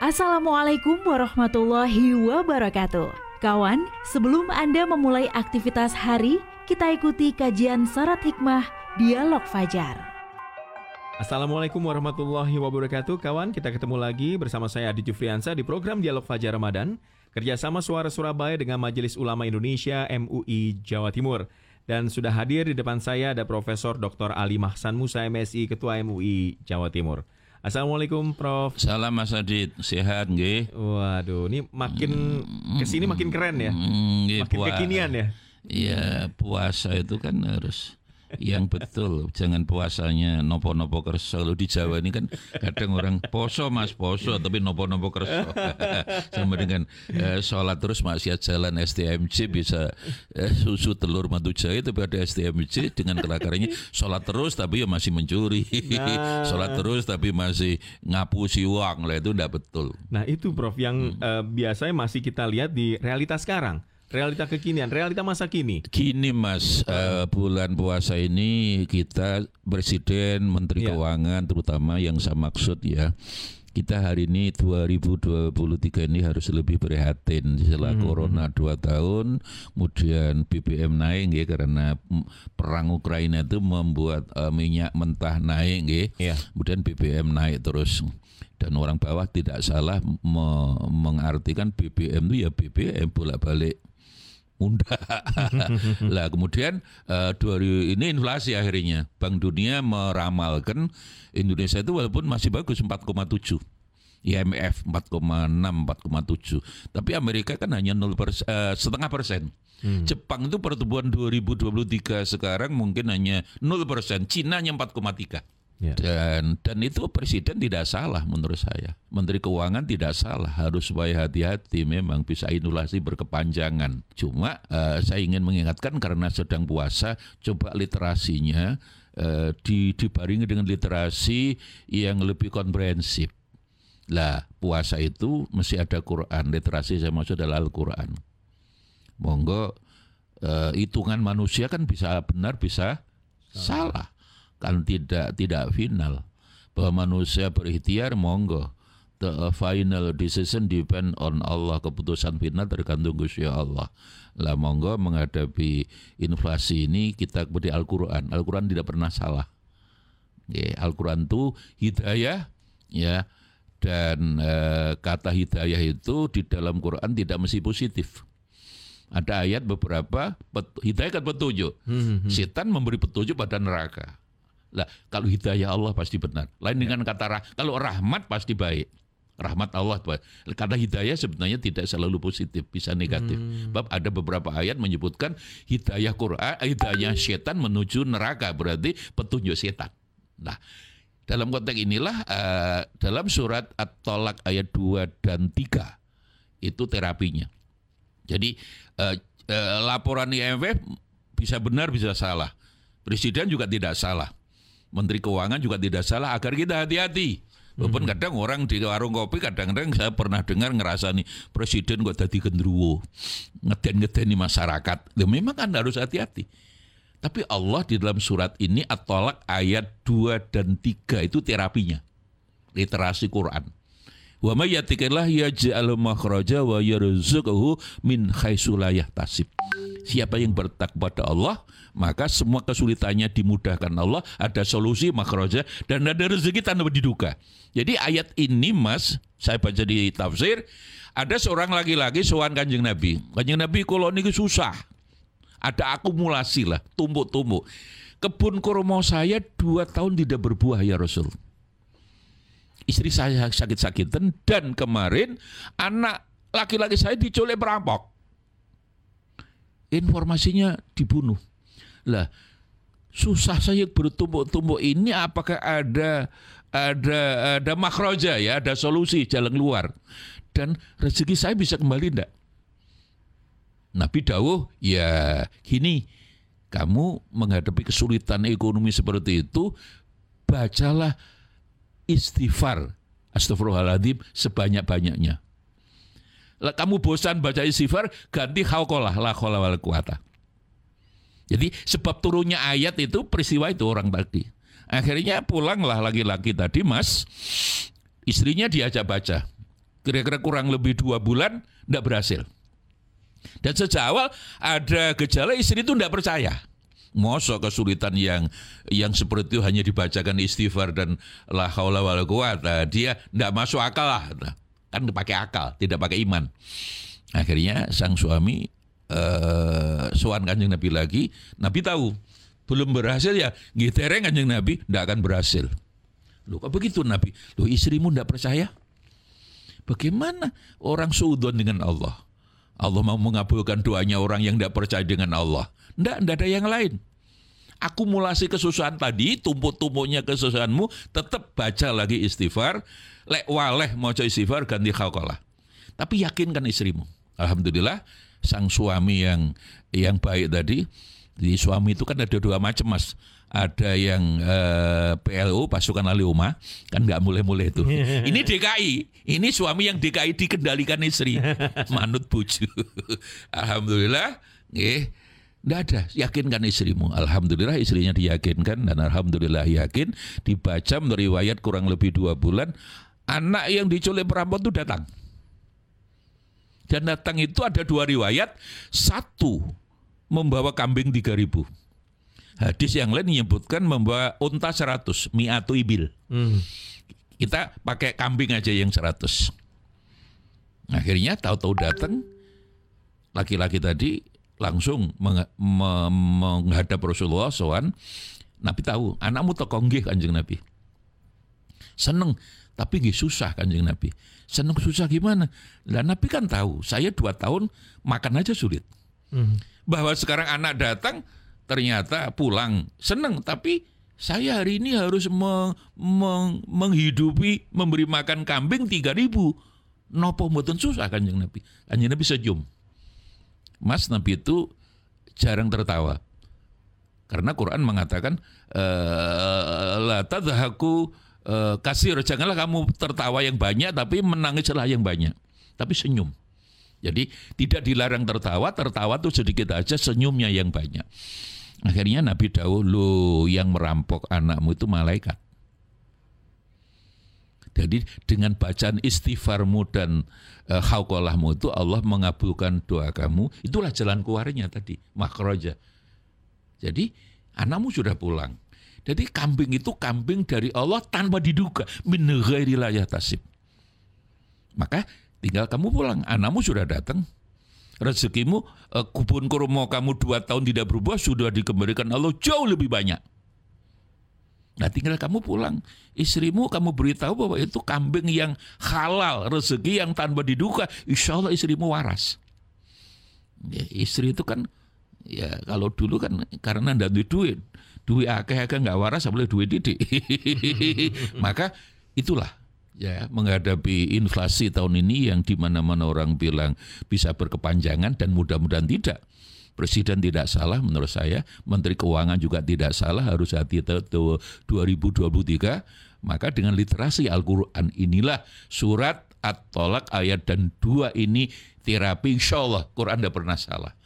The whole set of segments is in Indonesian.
Assalamualaikum warahmatullahi wabarakatuh. Kawan, sebelum Anda memulai aktivitas hari, kita ikuti kajian syarat hikmah Dialog Fajar. Assalamualaikum warahmatullahi wabarakatuh Kawan, kita ketemu lagi bersama saya Adi Jufriansa di program Dialog Fajar Ramadan Kerjasama Suara Surabaya dengan Majelis Ulama Indonesia MUI Jawa Timur Dan sudah hadir di depan saya ada Profesor Dr. Ali Mahsan Musa MSI Ketua MUI Jawa Timur Assalamualaikum Prof. Salam Mas Adit, sehat nggih? Waduh, ini makin ke sini makin keren ya, Mm, makin kekinian ya. Iya, puasa itu kan harus yang betul jangan puasanya nopo-nopo kerso. Lu di Jawa ini kan kadang orang poso mas poso tapi nopo-nopo kerso. Sama dengan eh, sholat terus maksiat jalan STMJ bisa eh, susu telur madu jahe tapi ada STMJ dengan kelakarnya sholat terus tapi ya masih mencuri. Nah. sholat terus tapi masih ngapusi uang. Lah itu tidak betul. Nah itu Prof yang eh, biasanya masih kita lihat di realitas sekarang, realita kekinian, realita masa kini. Gini Mas, eh, bulan puasa ini kita Presiden, Menteri Iya. Keuangan terutama yang saya maksud ya, kita hari ini 2023 ini harus lebih prihatin setelah Hmm, Corona 2 tahun, kemudian BBM naik ya karena perang Ukraina itu membuat eh, minyak mentah naik ya, Iya. kemudian BBM naik terus dan orang bawah tidak salah me- mengartikan BBM itu ya BBM bolak-balik mudah. lah kemudian 2000 ini inflasi akhirnya. Bank Dunia meramalkan Indonesia itu walaupun masih bagus 4,7. IMF 4,6 4,7 tapi Amerika kan hanya 0 persen, eh, setengah persen Jepang itu pertumbuhan 2023 sekarang mungkin hanya 0 persen Cina hanya 4,3 Ya. dan dan itu presiden tidak salah menurut saya. Menteri Keuangan tidak salah, harus supaya hati-hati memang bisa inflasi berkepanjangan. Cuma eh, saya ingin mengingatkan karena sedang puasa, coba literasinya eh, di dibaringi dengan literasi yang lebih komprehensif. Lah, puasa itu mesti ada Quran, literasi saya maksud adalah Al-Qur'an. Monggo eh, hitungan manusia kan bisa benar bisa salah kan tidak tidak final. Bahwa manusia berikhtiar monggo. The final decision depend on Allah. Keputusan final tergantung Gusti Allah. Lah monggo menghadapi inflasi ini kita kepada Al-Quran. Al-Quran tidak pernah salah. Ya, Al-Quran itu hidayah ya. Dan eh, kata hidayah itu di dalam Quran tidak mesti positif. Ada ayat beberapa pet- hidayah kan petunjuk. Setan memberi petunjuk pada neraka lah kalau hidayah Allah pasti benar. Lain dengan kata rah kalau rahmat pasti baik. Rahmat Allah baik. kata hidayah sebenarnya tidak selalu positif bisa negatif. Bab ada beberapa ayat menyebutkan hidayah Quran hidayah setan menuju neraka. Berarti petunjuk setan. Nah dalam konteks inilah eh, dalam surat At-Tolak ayat 2 dan 3 itu terapinya. Jadi eh, eh, laporan IMF bisa benar bisa salah. Presiden juga tidak salah. Menteri Keuangan juga tidak salah agar kita hati-hati. Walaupun kadang orang di warung kopi kadang-kadang saya pernah dengar ngerasa nih presiden kok tadi gendruwo ngeden-ngedeni masyarakat. Ya, memang kan harus hati-hati. Tapi Allah di dalam surat ini At-Tolak ayat 2 dan 3 itu terapinya. Literasi Quran. Wa may yattaqillah yaj'al makhraja wa yarzuqhu min haitsu la yahtasib. Siapa yang bertakwa pada Allah, maka semua kesulitannya dimudahkan Allah, ada solusi makhraja dan ada rezeki tanpa diduga. Jadi ayat ini Mas, saya baca di tafsir, ada seorang laki-laki sowan Kanjeng Nabi. Kanjeng Nabi kalau niki susah. Ada akumulasi lah, tumpuk-tumpuk. Kebun kurma saya dua tahun tidak berbuah ya Rasul istri saya sakit-sakitan dan kemarin anak laki-laki saya diculik perampok. Informasinya dibunuh. Lah, susah saya bertumbuk-tumbuk ini apakah ada ada ada makroja ya, ada solusi jalan keluar. Dan rezeki saya bisa kembali enggak? Nabi Dawuh, ya gini, kamu menghadapi kesulitan ekonomi seperti itu, bacalah istighfar astagfirullahaladzim sebanyak-banyaknya. Kamu bosan baca istighfar, ganti haukolah la khola wal quwata. Jadi sebab turunnya ayat itu peristiwa itu orang tadi. Akhirnya pulanglah laki-laki tadi mas, istrinya diajak baca. kira-kira kurang lebih dua bulan tidak berhasil. Dan sejak awal ada gejala istri itu tidak percaya. Mosok kesulitan yang yang seperti itu hanya dibacakan istighfar dan la haula wala quwata. Dia tidak masuk akal lah. Kan pakai akal, tidak pakai iman. Akhirnya sang suami uh, sowan kanjeng Nabi lagi. Nabi tahu belum berhasil ya gitereng kanjeng Nabi tidak akan berhasil. Loh kok begitu Nabi? Loh istrimu tidak percaya? Bagaimana orang suudon dengan Allah? Allah mau mengabulkan doanya orang yang tidak percaya dengan Allah. Tidak, tidak ada yang lain. Akumulasi kesusahan tadi, tumpuk-tumpuknya kesusahanmu, tetap baca lagi istighfar. Lek waleh mau istighfar, ganti khawkalah. Tapi yakinkan istrimu. Alhamdulillah, sang suami yang yang baik tadi, di suami itu kan ada dua macam mas ada yang eh, PLO pasukan ahli rumah kan nggak mulai-mulai itu. Ini DKI, ini suami yang DKI dikendalikan istri, manut buju. Alhamdulillah, eh, Nggak ada, yakinkan istrimu. Alhamdulillah istrinya diyakinkan dan Alhamdulillah yakin dibaca menurut riwayat kurang lebih dua bulan anak yang diculik perampok itu datang. Dan datang itu ada dua riwayat, satu membawa kambing tiga ribu Hadis yang lain menyebutkan membawa unta 100, mi'atu ibil. Hmm. Kita pakai kambing aja yang 100. Akhirnya tahu-tahu datang laki-laki tadi langsung meng menghadap Rasulullah soan Nabi tahu anakmu tokonggih kanjeng Nabi? Seneng tapi gak susah kanjeng Nabi. Seneng susah gimana? Dan Nabi kan tahu saya dua tahun makan aja sulit. Hmm. bahwa sekarang anak datang ternyata pulang seneng tapi saya hari ini harus meng, meng, menghidupi memberi makan kambing 3000 nopo mboten susah kanjeng Nabi? Kanjeng Nabi senyum Mas Nabi itu jarang tertawa karena Quran mengatakan eh, la tadhaku eh, kasir janganlah kamu tertawa yang banyak tapi menangislah yang banyak tapi senyum jadi tidak dilarang tertawa, tertawa tuh sedikit aja, senyumnya yang banyak. Akhirnya Nabi Daud, lo yang merampok anakmu itu malaikat. Jadi dengan bacaan istighfarmu dan e, itu Allah mengabulkan doa kamu. Itulah jalan keluarnya tadi, makroja. Jadi anakmu sudah pulang. Jadi kambing itu kambing dari Allah tanpa diduga. Min tasib. Maka tinggal kamu pulang. Anakmu sudah datang rezekimu uh, kubun kurma kamu dua tahun tidak berubah sudah dikembalikan Allah jauh lebih banyak. Nah tinggal kamu pulang. Istrimu kamu beritahu bahwa itu kambing yang halal, rezeki yang tanpa diduga. Insya Allah istrimu waras. Ya, istri itu kan, ya kalau dulu kan karena tidak duit, duit akeh-akeh nggak waras, boleh duit didik. Maka itulah ya menghadapi inflasi tahun ini yang di mana-mana orang bilang bisa berkepanjangan dan mudah-mudahan tidak. Presiden tidak salah menurut saya, Menteri Keuangan juga tidak salah harus hati 2023. Maka dengan literasi Al-Quran inilah surat At-Tolak ayat dan dua ini terapi insya Allah Quran tidak pernah salah.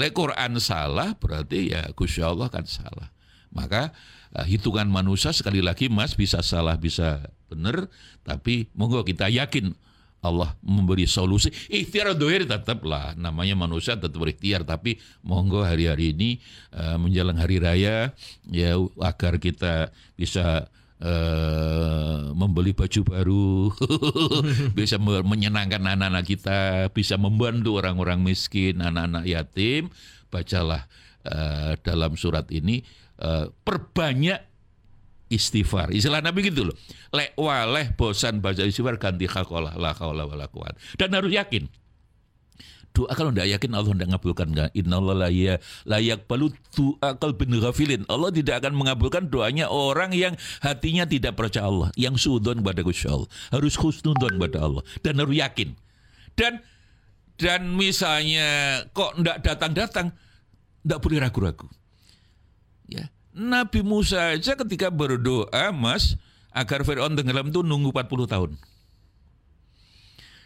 Le Quran salah berarti ya Gus Allah kan salah. Maka uh, hitungan manusia sekali lagi Mas bisa salah bisa benar tapi monggo kita yakin Allah memberi solusi. Ikhtiar dohir tetaplah namanya manusia tetap berikhtiar tapi monggo hari-hari ini uh, menjelang hari raya ya agar kita bisa uh, membeli baju baru, bisa menyenangkan anak-anak kita, bisa membantu orang-orang miskin, anak-anak yatim, bacalah uh, dalam surat ini uh, perbanyak istighfar. Istilah Nabi gitu loh. Lek waleh bosan baca istighfar ganti khakolah la haula wala. Dan harus yakin. Doa kalau tidak yakin Allah tidak mengabulkan kan. Innallaha la layak balu doa qalbin ghafilin. Allah tidak akan mengabulkan doanya orang yang hatinya tidak percaya Allah, yang sudon kepada Allah. Harus khusnudon kepada Allah dan harus yakin. Dan dan misalnya kok tidak datang-datang, tidak boleh ragu-ragu. Ya, Nabi Musa aja ketika berdoa, Mas, agar Fir'aun tenggelam itu nunggu 40 tahun.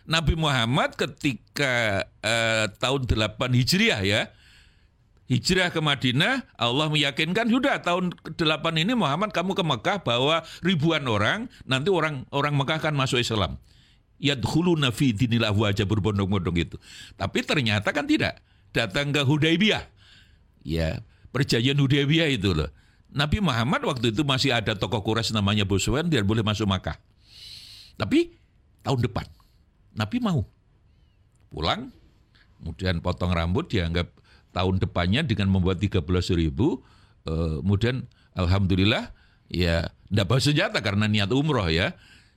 Nabi Muhammad ketika uh, tahun 8 Hijriah ya, hijrah ke Madinah, Allah meyakinkan sudah tahun ke-8 ini Muhammad kamu ke Mekah bawa ribuan orang, nanti orang orang Mekah akan masuk Islam. yadkhuluna fi dinil afwaja berbondong-bondong itu. Tapi ternyata kan tidak. Datang ke Hudaybiyah. Ya, perjanjian Hudaybiyah itu loh. Nabi Muhammad waktu itu masih ada tokoh Quraisy namanya Boswan dia boleh masuk Makkah. Tapi tahun depan Nabi mau pulang, kemudian potong rambut dianggap tahun depannya dengan membuat 13 ribu, uh, kemudian Alhamdulillah ya bawa senjata karena niat umroh ya.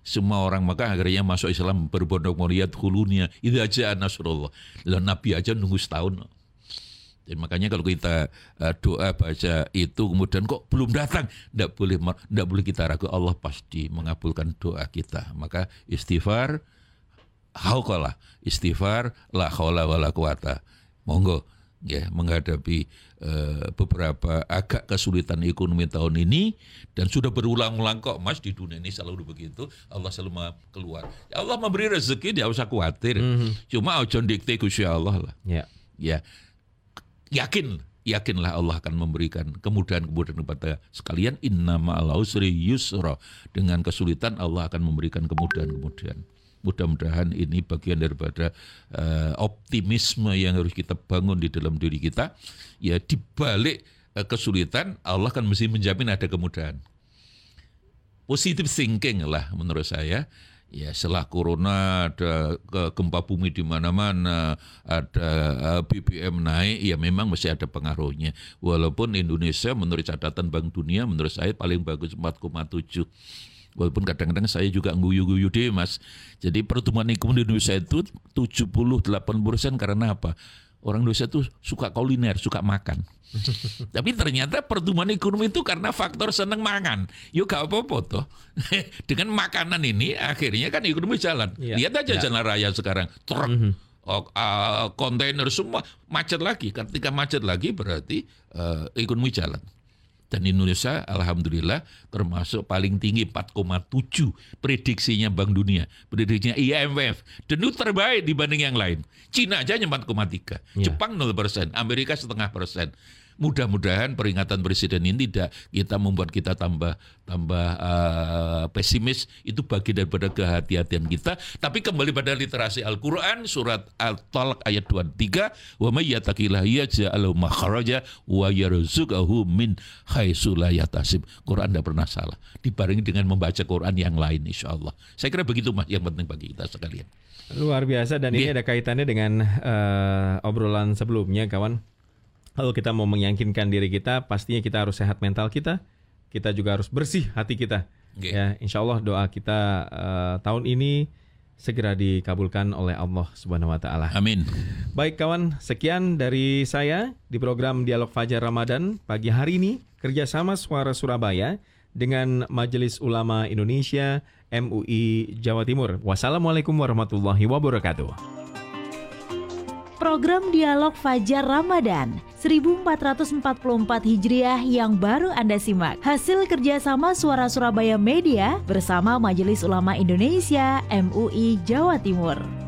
Semua orang maka akhirnya masuk Islam berbondong-bondong hulunya. Itu aja Nasrullah. Lalu Nabi aja nunggu setahun. Dan makanya kalau kita uh, doa baca itu kemudian kok belum datang, tidak boleh tidak boleh kita ragu Allah pasti mengabulkan doa kita. Maka istighfar, haukalah istighfar, la haula wala quwata. Monggo ya menghadapi uh, beberapa agak kesulitan ekonomi tahun ini dan sudah berulang-ulang kok Mas di dunia ini selalu begitu Allah selalu keluar ya Allah memberi rezeki dia usah khawatir mm -hmm. cuma ojo dikte Gusti Allah lah yeah. ya yakin yakinlah Allah akan memberikan kemudahan-kemudahan kepada sekalian. Inna ma'al usri yusra. Dengan kesulitan Allah akan memberikan kemudahan-kemudahan. Mudah-mudahan ini bagian daripada uh, optimisme yang harus kita bangun di dalam diri kita. Ya di balik uh, kesulitan Allah kan mesti menjamin ada kemudahan. Positive thinking lah menurut saya ya setelah corona ada gempa bumi di mana-mana, ada eh, BBM naik, ya memang masih ada pengaruhnya. Walaupun Indonesia menurut catatan Bank Dunia menurut saya paling bagus 4,7 Walaupun kadang-kadang saya juga nguyu-nguyu deh mas. Jadi pertumbuhan ekonomi Indonesia itu 78 persen karena apa? Orang Indonesia itu suka kuliner, suka makan. Tapi ternyata pertumbuhan ekonomi itu karena faktor seneng makan. Yuk gak apa-apa toh. Dengan makanan ini akhirnya kan ekonomi jalan. Ya, Lihat aja ya. jalan raya sekarang. Truk, mm -hmm. uh, kontainer semua macet lagi. Ketika macet lagi berarti uh, ekonomi jalan. Dan Indonesia alhamdulillah termasuk paling tinggi 4,7 prediksinya Bank Dunia, prediksinya IMF. Dan itu terbaik dibanding yang lain. Cina aja 4,3, ya. Jepang 0 persen, Amerika setengah persen mudah-mudahan peringatan presiden ini tidak kita membuat kita tambah tambah uh, pesimis. Itu bagian daripada kehati-hatian kita. Tapi kembali pada literasi Al-Qur'an surat Al-Talq ayat 23 wa may yattaqillah yaj'al makhraja wa yarzuqhu min haitsu la yatasib Quran tidak pernah salah. Dibarengi dengan membaca Quran yang lain insyaallah. Saya kira begitu Mas yang penting bagi kita sekalian. Luar biasa dan yeah. ini ada kaitannya dengan uh, obrolan sebelumnya kawan kalau kita mau meyakinkan diri kita, pastinya kita harus sehat mental kita, kita juga harus bersih hati kita. Okay. Ya, insya Allah doa kita uh, tahun ini segera dikabulkan oleh Allah Subhanahu Wa Taala. Amin. Baik kawan, sekian dari saya di program Dialog Fajar Ramadan pagi hari ini kerjasama Suara Surabaya dengan Majelis Ulama Indonesia MUI Jawa Timur. Wassalamualaikum warahmatullahi wabarakatuh. Program Dialog Fajar Ramadan 1444 Hijriah yang baru Anda simak. Hasil kerjasama Suara Surabaya Media bersama Majelis Ulama Indonesia MUI Jawa Timur